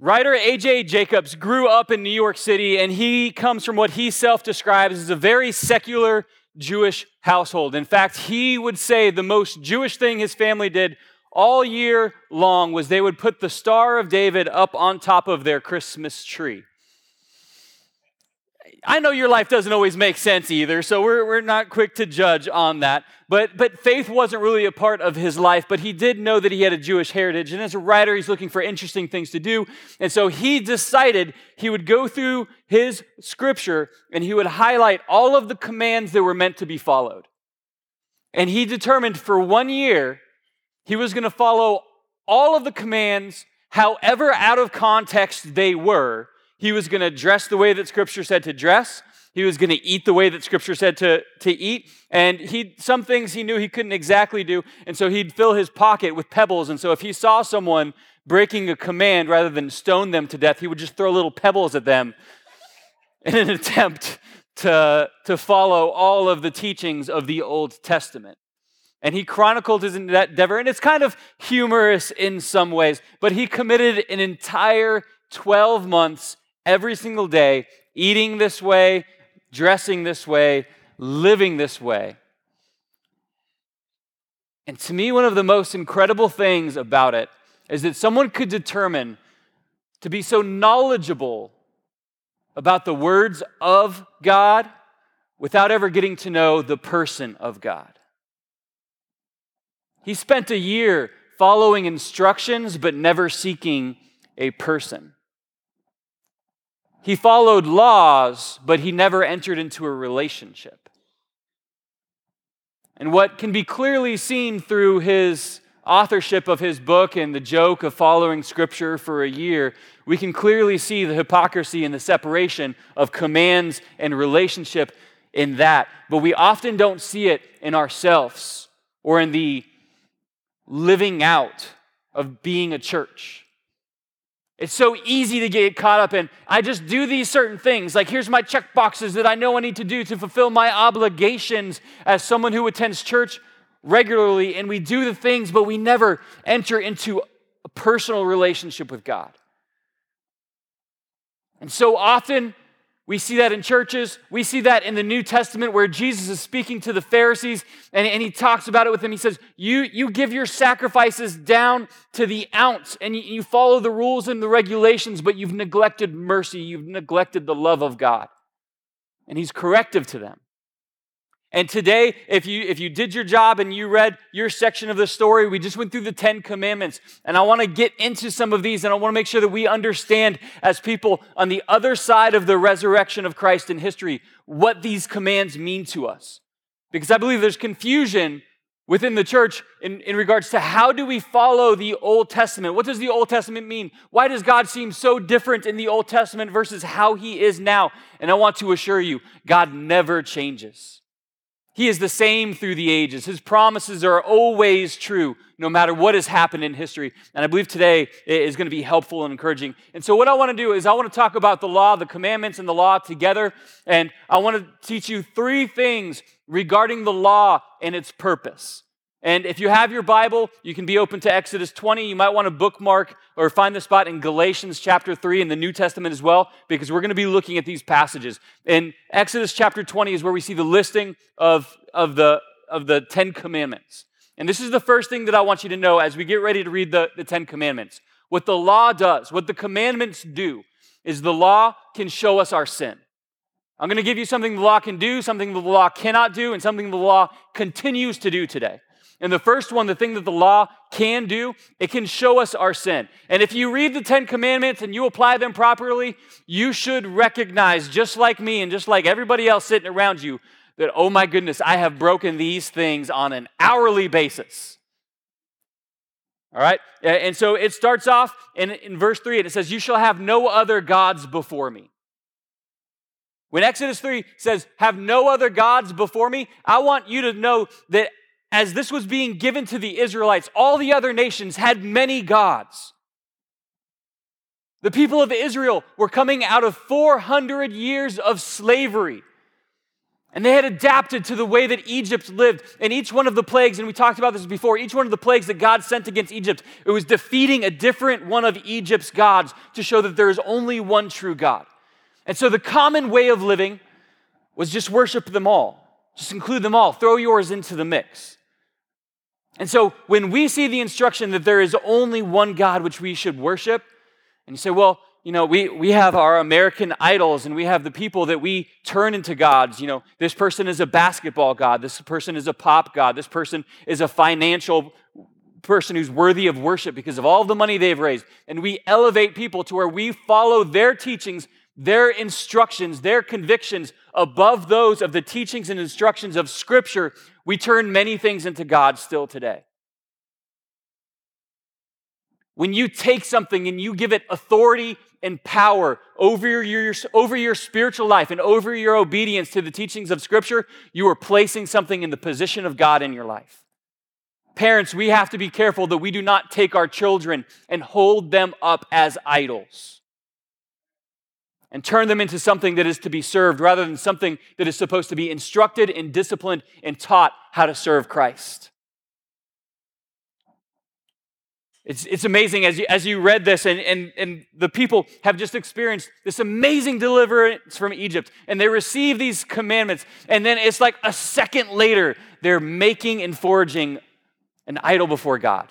Writer A.J. Jacobs grew up in New York City, and he comes from what he self describes as a very secular Jewish household. In fact, he would say the most Jewish thing his family did all year long was they would put the Star of David up on top of their Christmas tree. I know your life doesn't always make sense either, so we're, we're not quick to judge on that. But, but faith wasn't really a part of his life, but he did know that he had a Jewish heritage. And as a writer, he's looking for interesting things to do. And so he decided he would go through his scripture and he would highlight all of the commands that were meant to be followed. And he determined for one year he was going to follow all of the commands, however out of context they were he was going to dress the way that Scripture said to dress. He was going to eat the way that Scripture said to, to eat. And he, some things he knew he couldn't exactly do. And so he'd fill his pocket with pebbles. And so if he saw someone breaking a command rather than stone them to death, he would just throw little pebbles at them in an attempt to, to follow all of the teachings of the Old Testament. And he chronicled his endeavor, and it's kind of humorous in some ways, but he committed an entire 12 months every single day, eating this way, dressing this way, living this way. And to me, one of the most incredible things about it is that someone could determine to be so knowledgeable about the words of God without ever getting to know the person of God. He spent a year following instructions but never seeking a person. He followed laws, but he never entered into a relationship. And what can be clearly seen through his authorship of his book and the joke of following scripture for a year, we can clearly see the hypocrisy and the separation of commands and relationship in that. But we often don't see it in ourselves or in the living out of being a church. It's so easy to get caught up in, I just do these certain things. Like, here's my check boxes that I know I need to do to fulfill my obligations as someone who attends church regularly. And we do the things, but we never enter into a personal relationship with God. And so often, we see that in churches. We see that in the New Testament where Jesus is speaking to the Pharisees and, and he talks about it with them. He says, you, you give your sacrifices down to the ounce and you, you follow the rules and the regulations, but you've neglected mercy. You've neglected the love of God. And he's corrective to them. And today, if you if you did your job and you read your section of the story, we just went through the 10 commandments. And I want to get into some of these and I want to make sure that we understand as people on the other side of the resurrection of Christ in history what these commands mean to us. Because I believe there's confusion within the church in, in regards to how do we follow the Old Testament? What does the Old Testament mean? Why does God seem so different in the Old Testament versus how he is now? And I want to assure you, God never changes. He is the same through the ages. His promises are always true, no matter what has happened in history. And I believe today is going to be helpful and encouraging. And so, what I want to do is, I want to talk about the law, the commandments, and the law together. And I want to teach you three things regarding the law and its purpose. And if you have your Bible, you can be open to Exodus 20. You might want to bookmark or find the spot in Galatians chapter 3 in the New Testament as well, because we're going to be looking at these passages. In Exodus chapter 20 is where we see the listing of, of, the, of the Ten Commandments. And this is the first thing that I want you to know as we get ready to read the, the Ten Commandments. What the law does, what the commandments do, is the law can show us our sin. I'm going to give you something the law can do, something the law cannot do, and something the law continues to do today. And the first one, the thing that the law can do, it can show us our sin. And if you read the Ten Commandments and you apply them properly, you should recognize, just like me and just like everybody else sitting around you, that, oh my goodness, I have broken these things on an hourly basis. All right? And so it starts off in, in verse 3 and it says, You shall have no other gods before me. When Exodus 3 says, Have no other gods before me, I want you to know that as this was being given to the Israelites, all the other nations had many gods. The people of Israel were coming out of 400 years of slavery. And they had adapted to the way that Egypt lived. And each one of the plagues, and we talked about this before, each one of the plagues that God sent against Egypt, it was defeating a different one of Egypt's gods to show that there is only one true God. And so the common way of living was just worship them all, just include them all, throw yours into the mix. And so when we see the instruction that there is only one God which we should worship, and you say, well, you know, we, we have our American idols and we have the people that we turn into gods. You know, this person is a basketball god. This person is a pop god. This person is a financial person who's worthy of worship because of all the money they've raised. And we elevate people to where we follow their teachings, their instructions, their convictions above those of the teachings and instructions of Scripture. We turn many things into God still today. When you take something and you give it authority and power over your, over your spiritual life and over your obedience to the teachings of Scripture, you are placing something in the position of God in your life. Parents, we have to be careful that we do not take our children and hold them up as idols and turn them into something that is to be served rather than something that is supposed to be instructed and disciplined and taught how to serve Christ. It's, it's amazing as you, as you read this, and, and, and the people have just experienced this amazing deliverance from Egypt, and they receive these commandments, and then it's like a second later, they're making and forging an idol before God.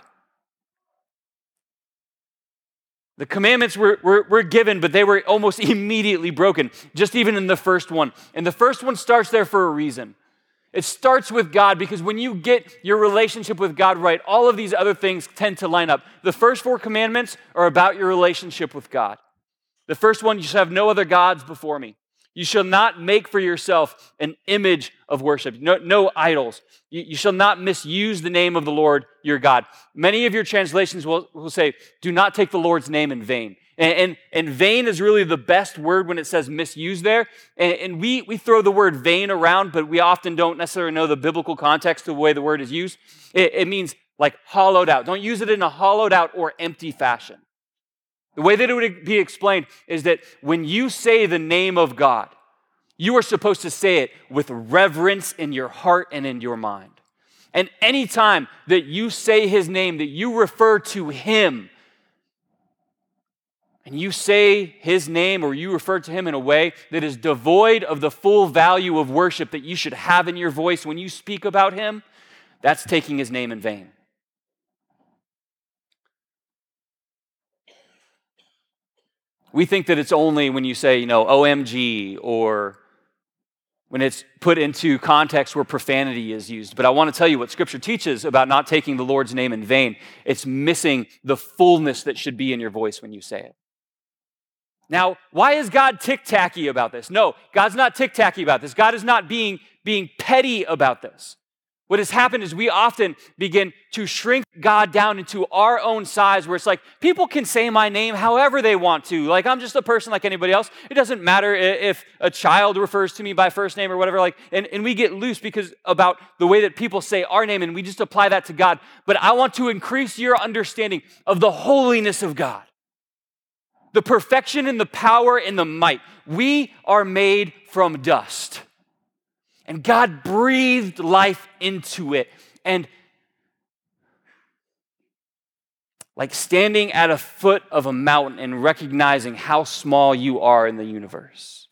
The commandments were, were, were, given, but they were almost immediately broken, just even in the first one. And the first one starts there for a reason. It starts with God because when you get your relationship with God right, all of these other things tend to line up. The first four commandments are about your relationship with God. The first one, you shall have no other gods before me. You shall not make for yourself an image of worship, no, no idols. You, you, shall not misuse the name of the Lord your God. Many of your translations will, will say, do not take the Lord's name in vain. And, and, and, vain is really the best word when it says misuse there. And, and, we, we throw the word vain around, but we often don't necessarily know the biblical context of the way the word is used. It, it means like hollowed out. Don't use it in a hollowed out or empty fashion. The way that it would be explained is that when you say the name of God, you are supposed to say it with reverence in your heart and in your mind. And anytime that you say his name, that you refer to him, and you say his name or you refer to him in a way that is devoid of the full value of worship that you should have in your voice when you speak about him, that's taking his name in vain. We think that it's only when you say, you know, OMG or when it's put into context where profanity is used. But I want to tell you what Scripture teaches about not taking the Lord's name in vain. It's missing the fullness that should be in your voice when you say it. Now, why is God tick tacky about this? No, God's not tick tacky about this. God is not being, being petty about this. What has happened is we often begin to shrink God down into our own size, where it's like people can say my name however they want to. Like I'm just a person like anybody else. It doesn't matter if a child refers to me by first name or whatever. Like, and, and we get loose because about the way that people say our name, and we just apply that to God. But I want to increase your understanding of the holiness of God the perfection and the power and the might. We are made from dust. And God breathed life into it. And like standing at a foot of a mountain and recognizing how small you are in the universe.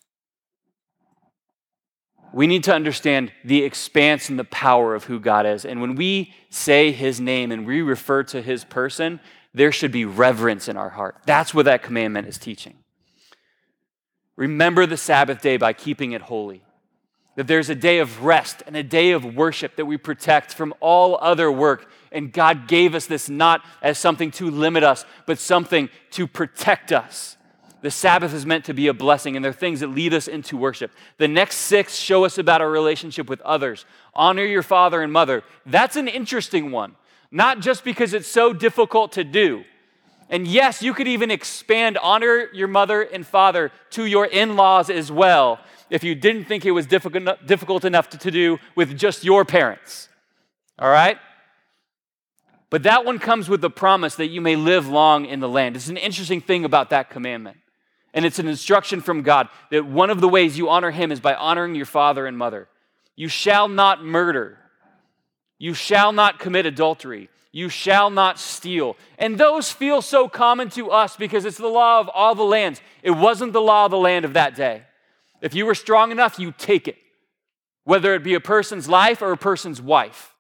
We need to understand the expanse and the power of who God is. And when we say his name and we refer to his person, there should be reverence in our heart. That's what that commandment is teaching. Remember the Sabbath day by keeping it holy. That there's a day of rest and a day of worship that we protect from all other work. And God gave us this not as something to limit us, but something to protect us. The Sabbath is meant to be a blessing, and there are things that lead us into worship. The next six show us about our relationship with others. Honor your father and mother. That's an interesting one not just because it's so difficult to do. And yes, you could even expand honor your mother and father to your in laws as well if you didn't think it was difficult, difficult enough to, to do with just your parents. All right? But that one comes with the promise that you may live long in the land. It's an interesting thing about that commandment. And it's an instruction from God that one of the ways you honor Him is by honoring your father and mother. You shall not murder. You shall not commit adultery. You shall not steal. And those feel so common to us because it's the law of all the lands. It wasn't the law of the land of that day. If you were strong enough, you take it, whether it be a person's life or a person's wife.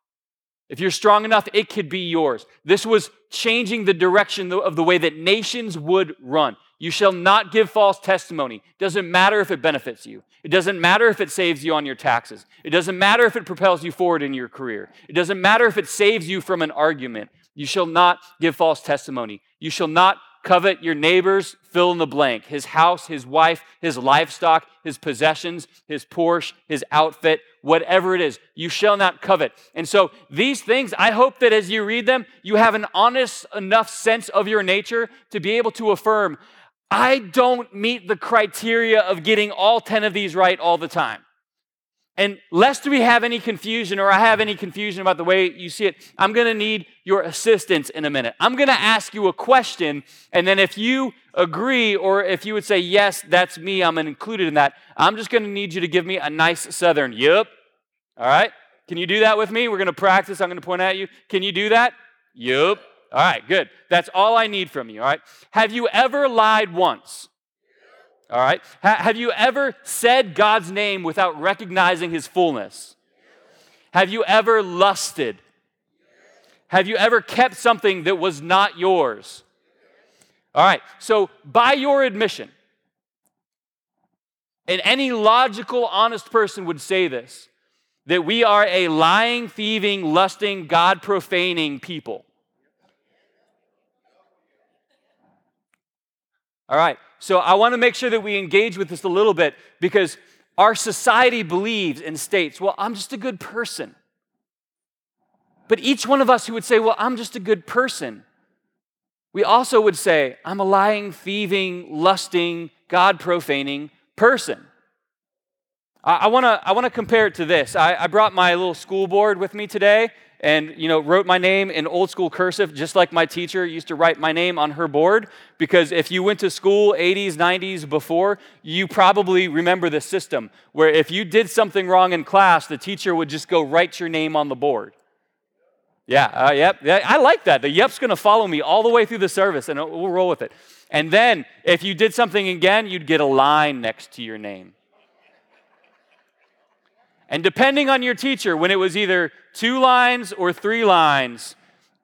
If you're strong enough, it could be yours. This was changing the direction of the way that nations would run. You shall not give false testimony. Doesn't matter if it benefits you. It doesn't matter if it saves you on your taxes. It doesn't matter if it propels you forward in your career. It doesn't matter if it saves you from an argument. You shall not give false testimony. You shall not covet your neighbor's fill in the blank his house, his wife, his livestock, his possessions, his Porsche, his outfit, whatever it is. You shall not covet. And so, these things, I hope that as you read them, you have an honest enough sense of your nature to be able to affirm I don't meet the criteria of getting all 10 of these right all the time. And lest we have any confusion or I have any confusion about the way you see it, I'm going to need your assistance in a minute. I'm going to ask you a question, and then if you agree or if you would say, Yes, that's me, I'm included in that, I'm just going to need you to give me a nice southern, Yep. All right? Can you do that with me? We're going to practice. I'm going to point at you. Can you do that? Yep. All right, good. That's all I need from you, all right? Have you ever lied once? All right. Ha- have you ever said God's name without recognizing his fullness? Have you ever lusted? Have you ever kept something that was not yours? All right. So, by your admission, and any logical, honest person would say this that we are a lying, thieving, lusting, God profaning people. All right, so I want to make sure that we engage with this a little bit because our society believes and states, well, I'm just a good person. But each one of us who would say, well, I'm just a good person, we also would say, I'm a lying, thieving, lusting, God profaning person. I, want to I wanna compare it to this. I, I brought my little school board with me today, and you know wrote my name in old school cursive just like my teacher used to write my name on her board. Because if you went to school 80s 90s before you probably remember the system where if you did something wrong in class the teacher would just go write your name on the board. Yeah uh, yep yeah, i like that. The yep's going to follow me all the way through the service and we'll roll with it. And then if you did something again you'd get a line next to your name and depending on your teacher, when it was either two lines or three lines,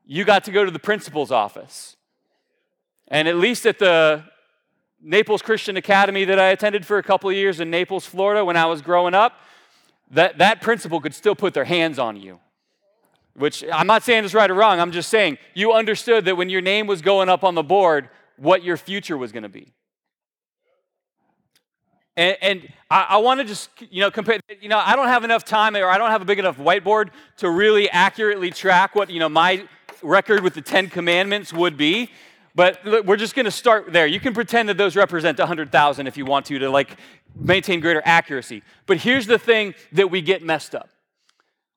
you got to go to the principal's office. And at least at the Naples Christian Academy that I attended for a couple of years in Naples, Florida, when I was growing up, that, that principal could still put their hands on you. Which I'm not saying it's right or wrong, I'm just saying you understood that when your name was going up on the board, what your future was going to be. And, and I, I want to just, you know, compare, you know, I don't have enough time or I don't have a big enough whiteboard to really accurately track what, you know, my record with the Ten Commandments would be. But we're just going to start there. You can pretend that those represent 100,000 if you want to, to like maintain greater accuracy. But here's the thing that we get messed up.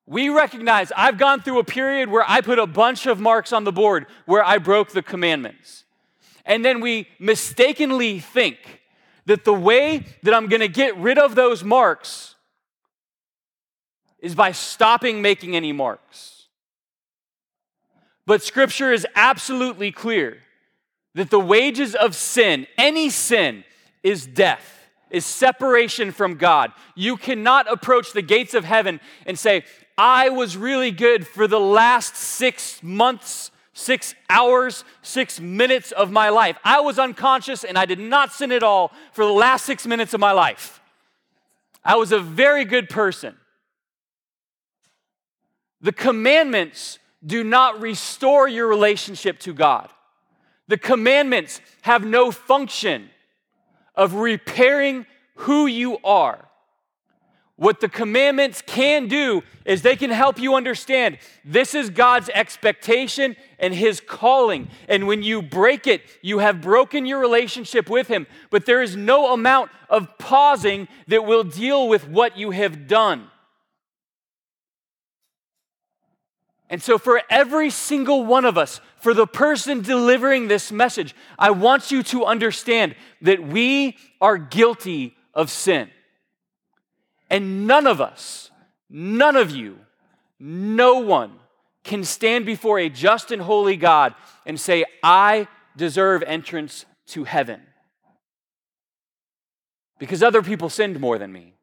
We recognize I've gone through a period where I put a bunch of marks on the board where I broke the commandments. And then we mistakenly think that the way that I'm going to get rid of those marks is by stopping making any marks. But scripture is absolutely clear that the wages of sin, any sin, is death, is separation from God. You cannot approach the gates of heaven and say, I was really good for the last six months six hours, six minutes of my life. I was unconscious and I did not sin at all for the last six minutes of my life. I was a very good person. The commandments do not restore your relationship to God. The commandments have no function of repairing who you are. What the commandments can do is they can help you understand this is God's expectation and His calling. And when you break it, you have broken your relationship with Him. But there is no amount of pausing that will deal with what you have done. And so, for every single one of us, for the person delivering this message, I want you to understand that we are guilty of sin. And none of us, none of you, no one can stand before a just and holy God and say, I deserve entrance to heaven because other people sinned more than me.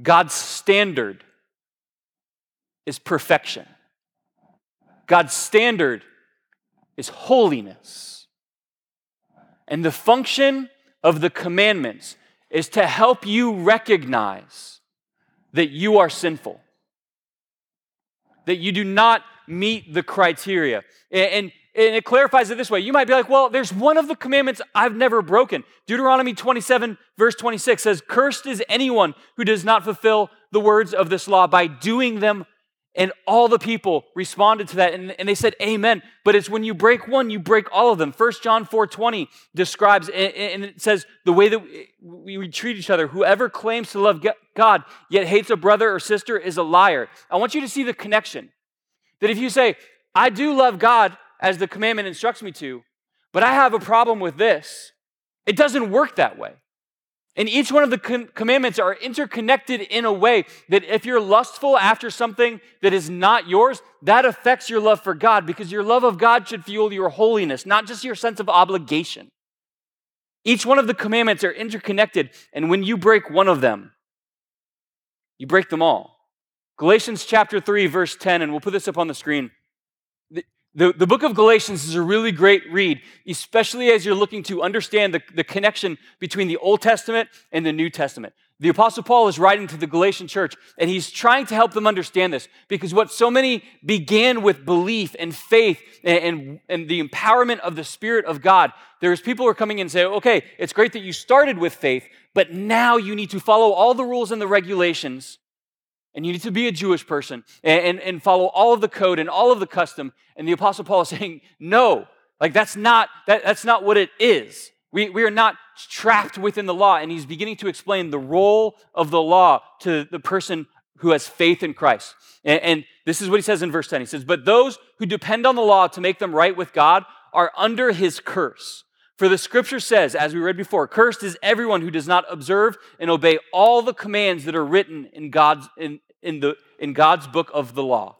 God's standard is perfection. God's standard is holiness. And the function of the commandments is to help you recognize that you are sinful, that you do not meet the criteria. And, and it clarifies it this way. You might be like, well, there's one of the commandments I've never broken. Deuteronomy 27, verse 26 says, Cursed is anyone who does not fulfill the words of this law by doing them. And all the people responded to that and, and they said, Amen. But it's when you break one, you break all of them. 1 John 4 20 describes, and it says, the way that we treat each other. Whoever claims to love God yet hates a brother or sister is a liar. I want you to see the connection. That if you say, I do love God, as the commandment instructs me to, but I have a problem with this. It doesn't work that way. And each one of the com- commandments are interconnected in a way that if you're lustful after something that is not yours, that affects your love for God because your love of God should fuel your holiness, not just your sense of obligation. Each one of the commandments are interconnected, and when you break one of them, you break them all. Galatians chapter 3, verse 10, and we'll put this up on the screen. The, the book of Galatians is a really great read, especially as you're looking to understand the, the connection between the Old Testament and the New Testament. The Apostle Paul is writing to the Galatian church, and he's trying to help them understand this because what so many began with belief and faith and, and, and the empowerment of the Spirit of God, there's people who are coming in and say, okay, it's great that you started with faith, but now you need to follow all the rules and the regulations and you need to be a Jewish person and, and, and, follow all of the code and all of the custom. And the Apostle Paul is saying, no, like that's not, that, that's not what it is. We, we are not trapped within the law. And he's beginning to explain the role of the law to the person who has faith in Christ. And, and this is what he says in verse 10. He says, But those who depend on the law to make them right with God are under his curse. For the scripture says, as we read before, cursed is everyone who does not observe and obey all the commands that are written in God's, in, in, the, in God's book of the law.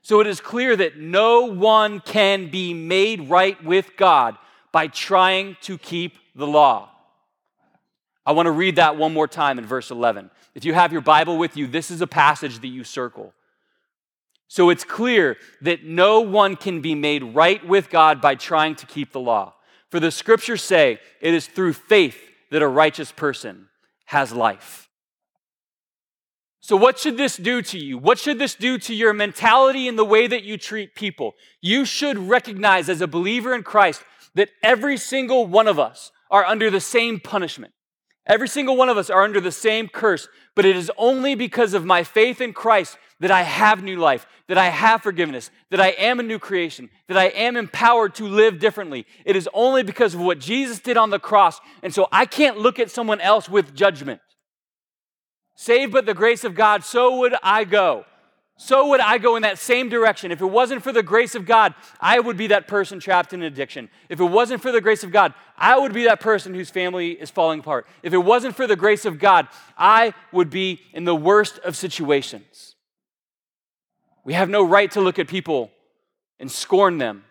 So it is clear that no one can be made right with God by trying to keep the law. I want to read that one more time in verse 11. If you have your Bible with you, this is a passage that you circle. So it's clear that no one can be made right with God by trying to keep the law. For the scriptures say it is through faith that a righteous person has life. So, what should this do to you? What should this do to your mentality and the way that you treat people? You should recognize as a believer in Christ that every single one of us are under the same punishment. Every single one of us are under the same curse, but it is only because of my faith in Christ that I have new life, that I have forgiveness, that I am a new creation, that I am empowered to live differently. It is only because of what Jesus did on the cross. And so I can't look at someone else with judgment. Saved but the grace of God, so would I go. So would I go in that same direction. If it wasn't for the grace of God, I would be that person trapped in addiction. If it wasn't for the grace of God, I would be that person whose family is falling apart. If it wasn't for the grace of God, I would be in the worst of situations. We have no right to look at people and scorn them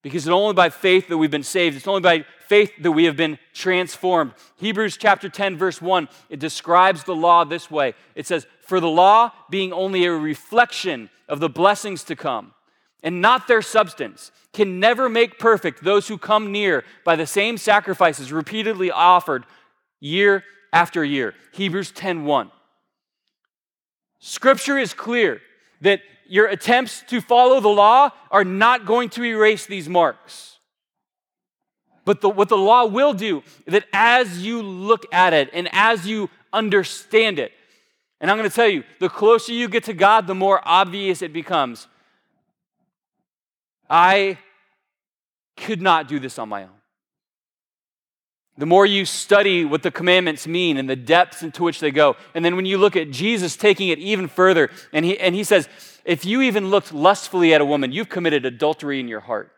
because it's only by faith that we've been saved. It's only by faith that we have been transformed. Hebrews chapter 10, verse 1, it describes the law this way it says, For the law, being only a reflection of the blessings to come, and not their substance, can never make perfect those who come near by the same sacrifices repeatedly offered year after year. Hebrews 10 1. Scripture is clear that your attempts to follow the law are not going to erase these marks. But the, what the law will do, is that as you look at it and as you understand it, and I'm going to tell you, the closer you get to God, the more obvious it becomes. I could not do this on my own. The more you study what the commandments mean and the depths into which they go, and then when you look at Jesus taking it even further, and he, and he says, if you even looked lustfully at a woman, you've committed adultery in your heart.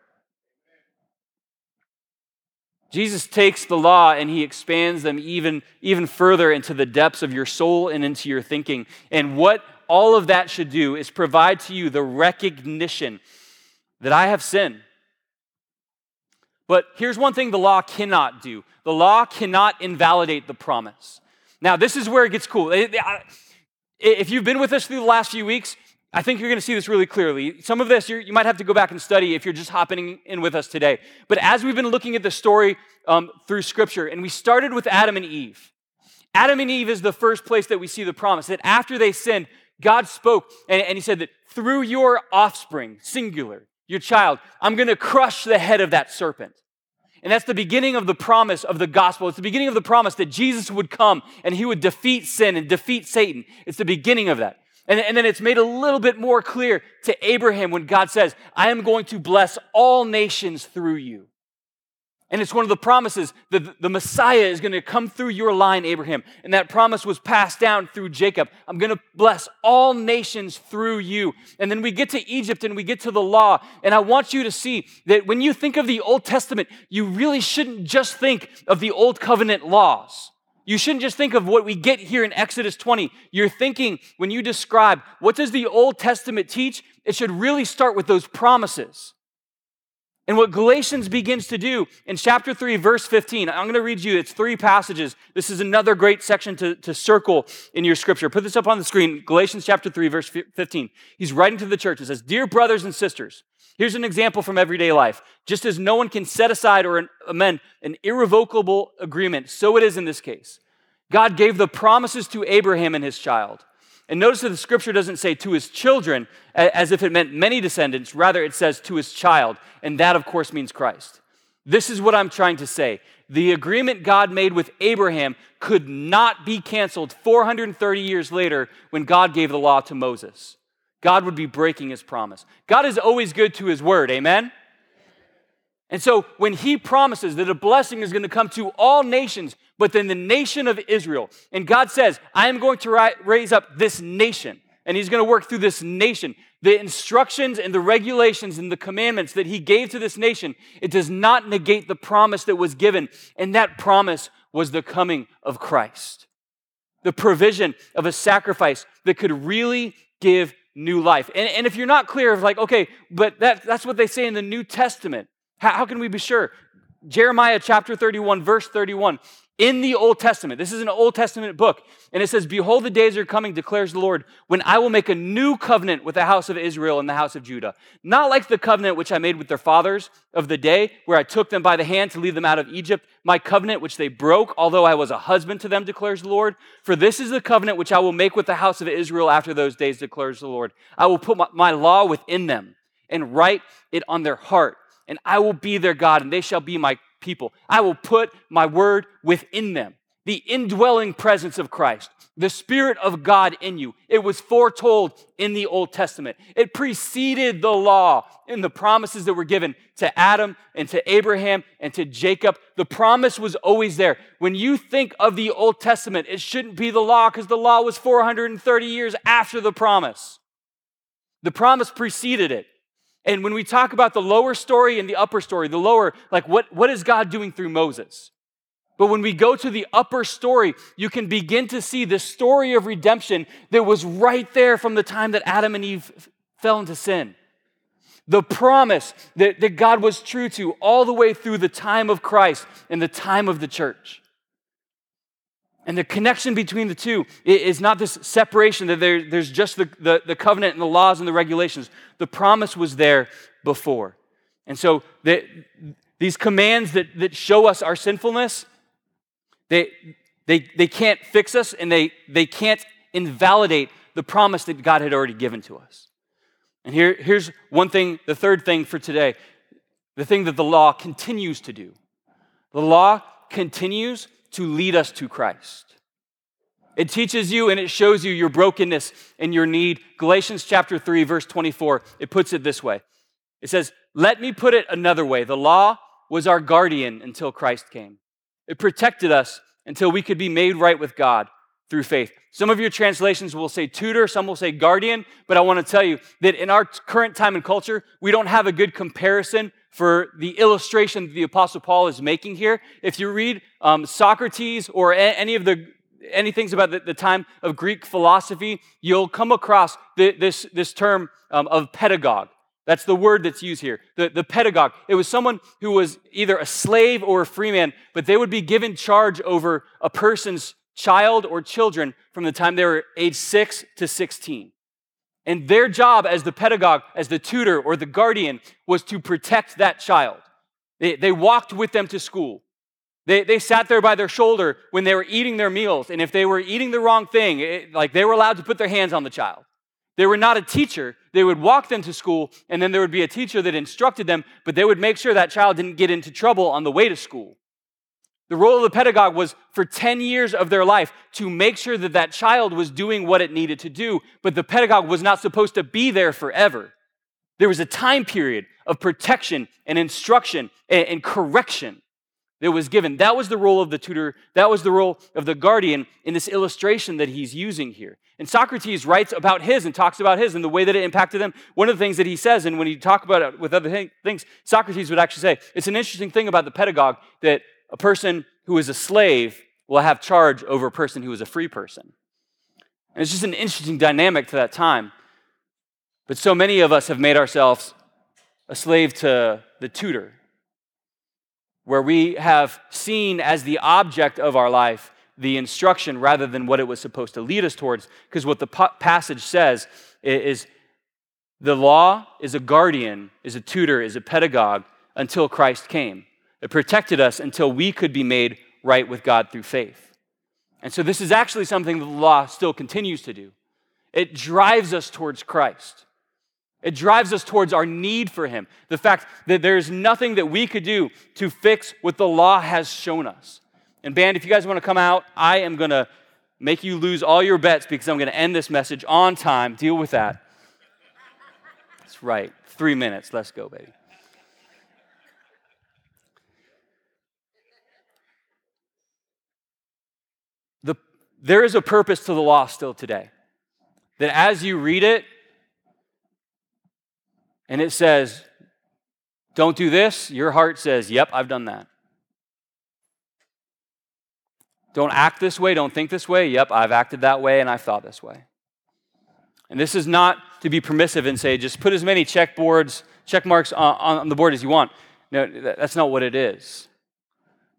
Jesus takes the law and he expands them even, even further into the depths of your soul and into your thinking. And what all of that should do is provide to you the recognition that I have sinned. But here's one thing the law cannot do the law cannot invalidate the promise. Now, this is where it gets cool. If you've been with us through the last few weeks, I think you're going to see this really clearly. Some of this you might have to go back and study if you're just hopping in with us today. But as we've been looking at the story um, through Scripture, and we started with Adam and Eve, Adam and Eve is the first place that we see the promise that after they sinned, God spoke and, and He said that through your offspring, singular, your child, I'm going to crush the head of that serpent. And that's the beginning of the promise of the gospel. It's the beginning of the promise that Jesus would come and he would defeat sin and defeat Satan. It's the beginning of that. And, and then it's made a little bit more clear to Abraham when God says, I am going to bless all nations through you. And it's one of the promises that the Messiah is going to come through your line, Abraham. And that promise was passed down through Jacob. I'm going to bless all nations through you. And then we get to Egypt and we get to the law. And I want you to see that when you think of the Old Testament, you really shouldn't just think of the Old Covenant laws. You shouldn't just think of what we get here in Exodus 20. You're thinking when you describe what does the Old Testament teach? It should really start with those promises. And what Galatians begins to do in chapter 3, verse 15, I'm going to read you, it's three passages. This is another great section to, to circle in your scripture. Put this up on the screen Galatians chapter 3, verse 15. He's writing to the church. It says, Dear brothers and sisters, Here's an example from everyday life. Just as no one can set aside or amend an irrevocable agreement, so it is in this case. God gave the promises to Abraham and his child. And notice that the scripture doesn't say to his children as if it meant many descendants. Rather, it says to his child. And that, of course, means Christ. This is what I'm trying to say. The agreement God made with Abraham could not be canceled 430 years later when God gave the law to Moses. God would be breaking his promise. God is always good to his word, amen? And so when he promises that a blessing is going to come to all nations, but then the nation of Israel, and God says, I am going to raise up this nation, and he's going to work through this nation. The instructions and the regulations and the commandments that he gave to this nation, it does not negate the promise that was given, and that promise was the coming of Christ. The provision of a sacrifice that could really give new life. And, and if you're not clear of like, okay, but that, that's what they say in the New Testament, how, how can we be sure? Jeremiah chapter 31, verse 31 in the Old Testament. This is an Old Testament book. And it says, Behold, the days are coming, declares the Lord, when I will make a new covenant with the house of Israel and the house of Judah. Not like the covenant which I made with their fathers of the day, where I took them by the hand to lead them out of Egypt, my covenant which they broke, although I was a husband to them, declares the Lord. For this is the covenant which I will make with the house of Israel after those days, declares the Lord. I will put my, law within them and write it on their heart and I will be their God, and they shall be my people. I will put my word within them. The indwelling presence of Christ, the Spirit of God in you. It was foretold in the Old Testament. It preceded the law in the promises that were given to Adam and to Abraham and to Jacob. The promise was always there. When you think of the Old Testament, it shouldn't be the law because the law was 430 years after the promise. The promise preceded it. And when we talk about the lower story and the upper story, the lower, like what, what is God doing through Moses? But when we go to the upper story, you can begin to see the story of redemption that was right there from the time that Adam and Eve fell into sin. The promise that, that God was true to all the way through the time of Christ and the time of the church. And the connection between the two is not this separation that there, there's just the, the, the, covenant and the laws and the regulations. The promise was there before. And so the, these commands that, that show us our sinfulness, they, they, they can't fix us and they, they can't invalidate the promise that God had already given to us. And here, here's one thing, the third thing for today, the thing that the law continues to do. The law continues to lead us to Christ. It teaches you and it shows you your brokenness and your need. Galatians chapter 3, verse 24, it puts it this way It says, Let me put it another way. The law was our guardian until Christ came, it protected us until we could be made right with God. Through faith. Some of your translations will say tutor, some will say guardian, but I want to tell you that in our current time and culture, we don't have a good comparison for the illustration that the Apostle Paul is making here. If you read um, Socrates or a- any of the any things about the, the, time of Greek philosophy, you'll come across the, this, this term um, of pedagogue. That's the word that's used here. The, the pedagogue. It was someone who was either a slave or a free man, but they would be given charge over a person's child or children from the time they were age 6 to 16. And their job as the pedagogue, as the tutor or the guardian, was to protect that child. They, they walked with them to school. They, they sat there by their shoulder when they were eating their meals. And if they were eating the wrong thing, it, like they were allowed to put their hands on the child. They were not a teacher. They would walk them to school, and then there would be a teacher that instructed them, but they would make sure that child didn't get into trouble on the way to school. The role of the pedagogue was for 10 years of their life to make sure that that child was doing what it needed to do, but the pedagogue was not supposed to be there forever. There was a time period of protection and instruction and, and correction that was given. That was the role of the tutor, that was the role of the guardian in this illustration that he's using here. And Socrates writes about his and talks about his and the way that it impacted them. One of the things that he says, and when he talk about it with other things, Socrates would actually say, it's an interesting thing about the pedagogue that a person who is a slave will have charge over a person who is a free person. And it's just an interesting dynamic to that time. But so many of us have made ourselves a slave to the tutor, where we have seen as the object of our life the instruction rather than what it was supposed to lead us towards. Because what the passage says is the law is a guardian, is a tutor, is a pedagogue until Christ came. It protected us until we could be made right with God through faith. And so, this is actually something that the law still continues to do. It drives us towards Christ. It drives us towards our need for Him. The fact that there's nothing that we could do to fix what the law has shown us. And, band, if you guys want to come out, I am going to make you lose all your bets because I'm going to end this message on time. Deal with that. That's right. Three minutes. Let's go, baby. There is a purpose to the law still today. That as you read it, and it says, don't do this, your heart says, yep, I've done that. Don't act this way, don't think this way, yep, I've acted that way and I've thought this way. And this is not to be permissive and say, just put as many check check marks on, on the board as you want. No, that's not what it is.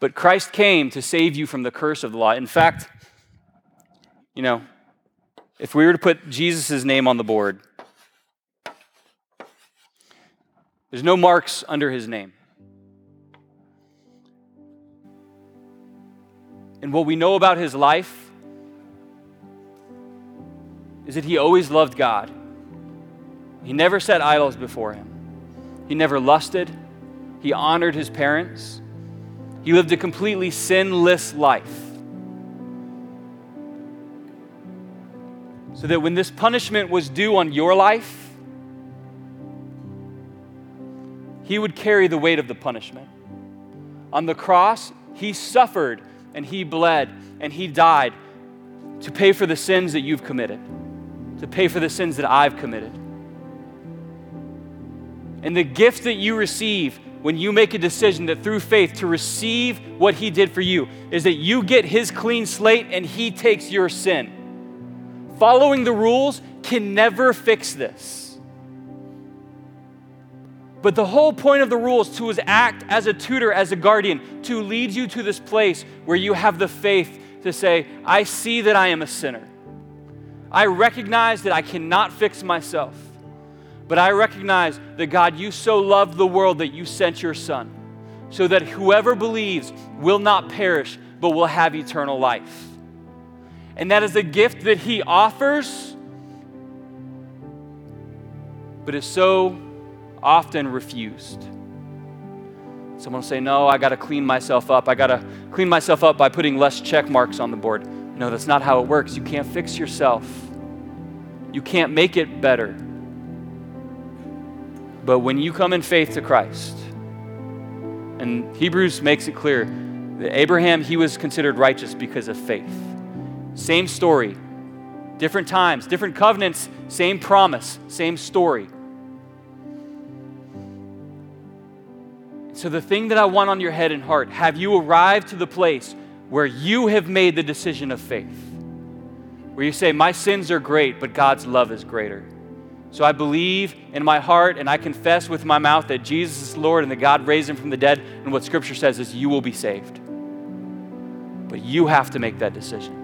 But Christ came to save you from the curse of the law. In fact, you know, if we were to put Jesus' name on the board, there's no marks under his name. And what we know about his life is that he always loved God. He never set idols before him. He never lusted. He honored his parents. He lived a completely sinless life. So that when this punishment was due on your life, he would carry the weight of the punishment. On the cross, he suffered and he bled and he died to pay for the sins that you've committed, to pay for the sins that I've committed. And the gift that you receive when you make a decision that through faith to receive what he did for you is that you get his clean slate and he takes your sin. Following the rules can never fix this. But the whole point of the rules to is act as a tutor, as a guardian, to lead you to this place where you have the faith to say, I see that I am a sinner. I recognize that I cannot fix myself. But I recognize that God, you so loved the world that you sent your Son, so that whoever believes will not perish, but will have eternal life and that is a gift that He offers, but is so often refused. Someone will say, No, I got to clean myself up. I got to clean myself up by putting less check marks on the board. No, that's not how it works. You can't fix yourself, you can't make it better. But when you come in faith to Christ, and Hebrews makes it clear that Abraham, he was considered righteous because of faith. Same story, different times, different covenants, same promise, same story. So, the thing that I want on your head and heart have you arrived to the place where you have made the decision of faith? Where you say, My sins are great, but God's love is greater. So I believe in my heart and I confess with my mouth that Jesus is Lord and that God raised him from the dead. And what Scripture says is, You will be saved. But you have to make that decision.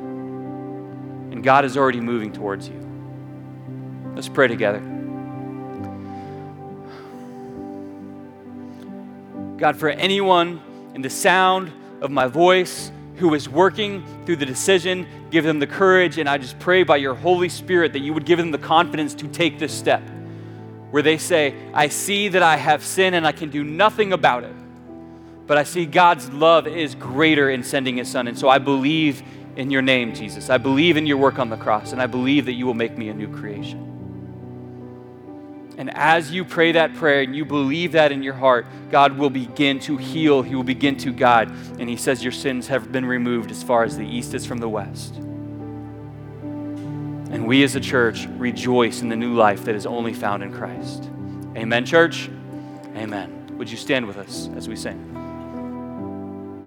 And God is already moving towards you. Let's pray together. God, for anyone in the sound of my voice who is working through the decision, give them the courage, and I just pray by your Holy Spirit that you would give them the confidence to take this step where they say, I see that I have sin and I can do nothing about it, but I see God's love is greater in sending his son. And so I believe in your name, Jesus. I believe in your work on the cross, and I believe that you will make me a new creation. And as you pray that prayer and you believe that in your heart, God will begin to heal. He will begin to guide. And He says, Your sins have been removed as far as the east is from the west. And we as a church rejoice in the new life that is only found in Christ. Amen, church? Amen. Would you stand with us as we sing?